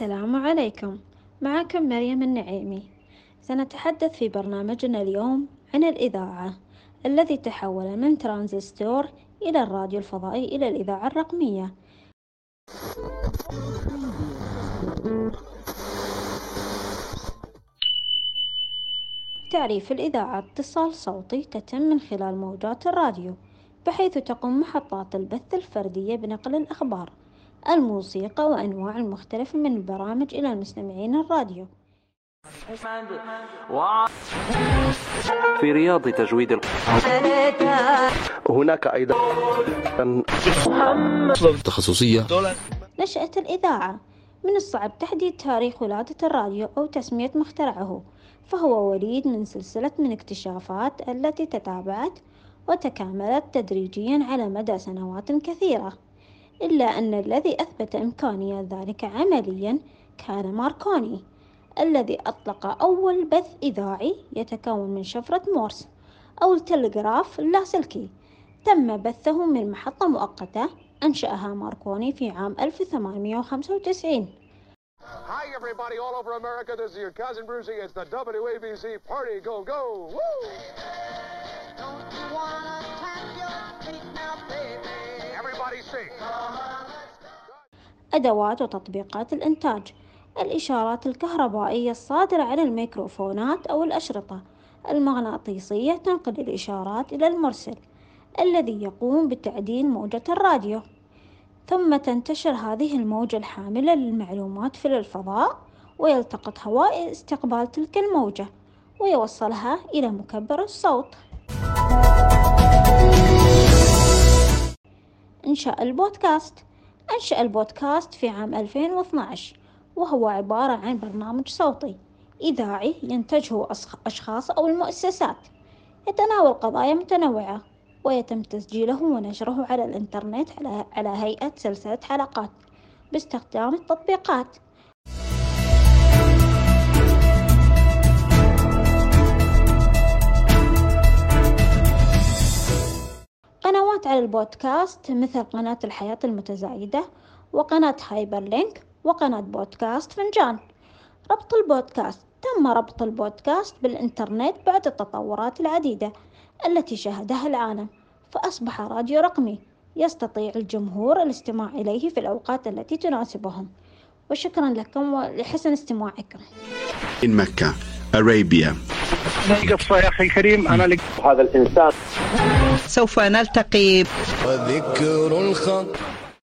السلام عليكم. معكم مريم النعيمي. سنتحدث في برنامجنا اليوم عن الإذاعة الذي تحول من ترانزستور إلى الراديو الفضائي إلى الإذاعة الرقمية. تعريف الإذاعة اتصال صوتي تتم من خلال موجات الراديو بحيث تقوم محطات البث الفردية بنقل الأخبار. الموسيقى وأنواع المختلفة من البرامج إلى المستمعين الراديو. في رياض تجويد هناك أيضا تخصصية. نشأت الإذاعة. من الصعب تحديد تاريخ ولادة الراديو أو تسمية مخترعه فهو وليد من سلسلة من اكتشافات التي تتابعت وتكاملت تدريجيا على مدى سنوات كثيرة إلا أن الذي أثبت إمكانية ذلك عمليا كان ماركوني الذي أطلق أول بث إذاعي يتكون من شفرة مورس أو التلغراف اللاسلكي تم بثه من محطة مؤقتة أنشأها ماركوني في عام 1895 Hi, everybody all over America. This is your cousin Brucey. It's the WABC Party Go Go. Woo! Don't you wanna tap your feet now, baby? Everybody sing. أدوات وتطبيقات الإنتاج الإشارات الكهربائية الصادرة عن الميكروفونات أو الأشرطة المغناطيسية تنقل الإشارات إلى المرسل الذي يقوم بتعديل موجة الراديو. ثم تنتشر هذه الموجة الحاملة للمعلومات في الفضاء ويلتقط هواء استقبال تلك الموجة ويوصلها إلى مكبر الصوت. إنشاء البودكاست. أنشأ البودكاست في عام 2012 وهو عبارة عن برنامج صوتي إذاعي ينتجه أشخاص أو المؤسسات. يتناول قضايا متنوعة ويتم تسجيله ونشره على الإنترنت على, على هيئة سلسلة حلقات باستخدام التطبيقات. قنوات على البودكاست مثل قناة الحياة المتزايدة وقناة هايبر لينك وقناة بودكاست فنجان. ربط البودكاست تم ربط البودكاست بالإنترنت بعد التطورات العديدة. التي شهدها العالم فأصبح راديو رقمي يستطيع الجمهور الاستماع إليه في الأوقات التي تناسبهم. وشكرا لكم ولحسن استماعكم. من مكة أرابيا قصة يا أخي الكريم أنا لك هذا الإنسان. سوف نلتقي. وذكر الخط.